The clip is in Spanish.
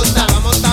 monta, la monta.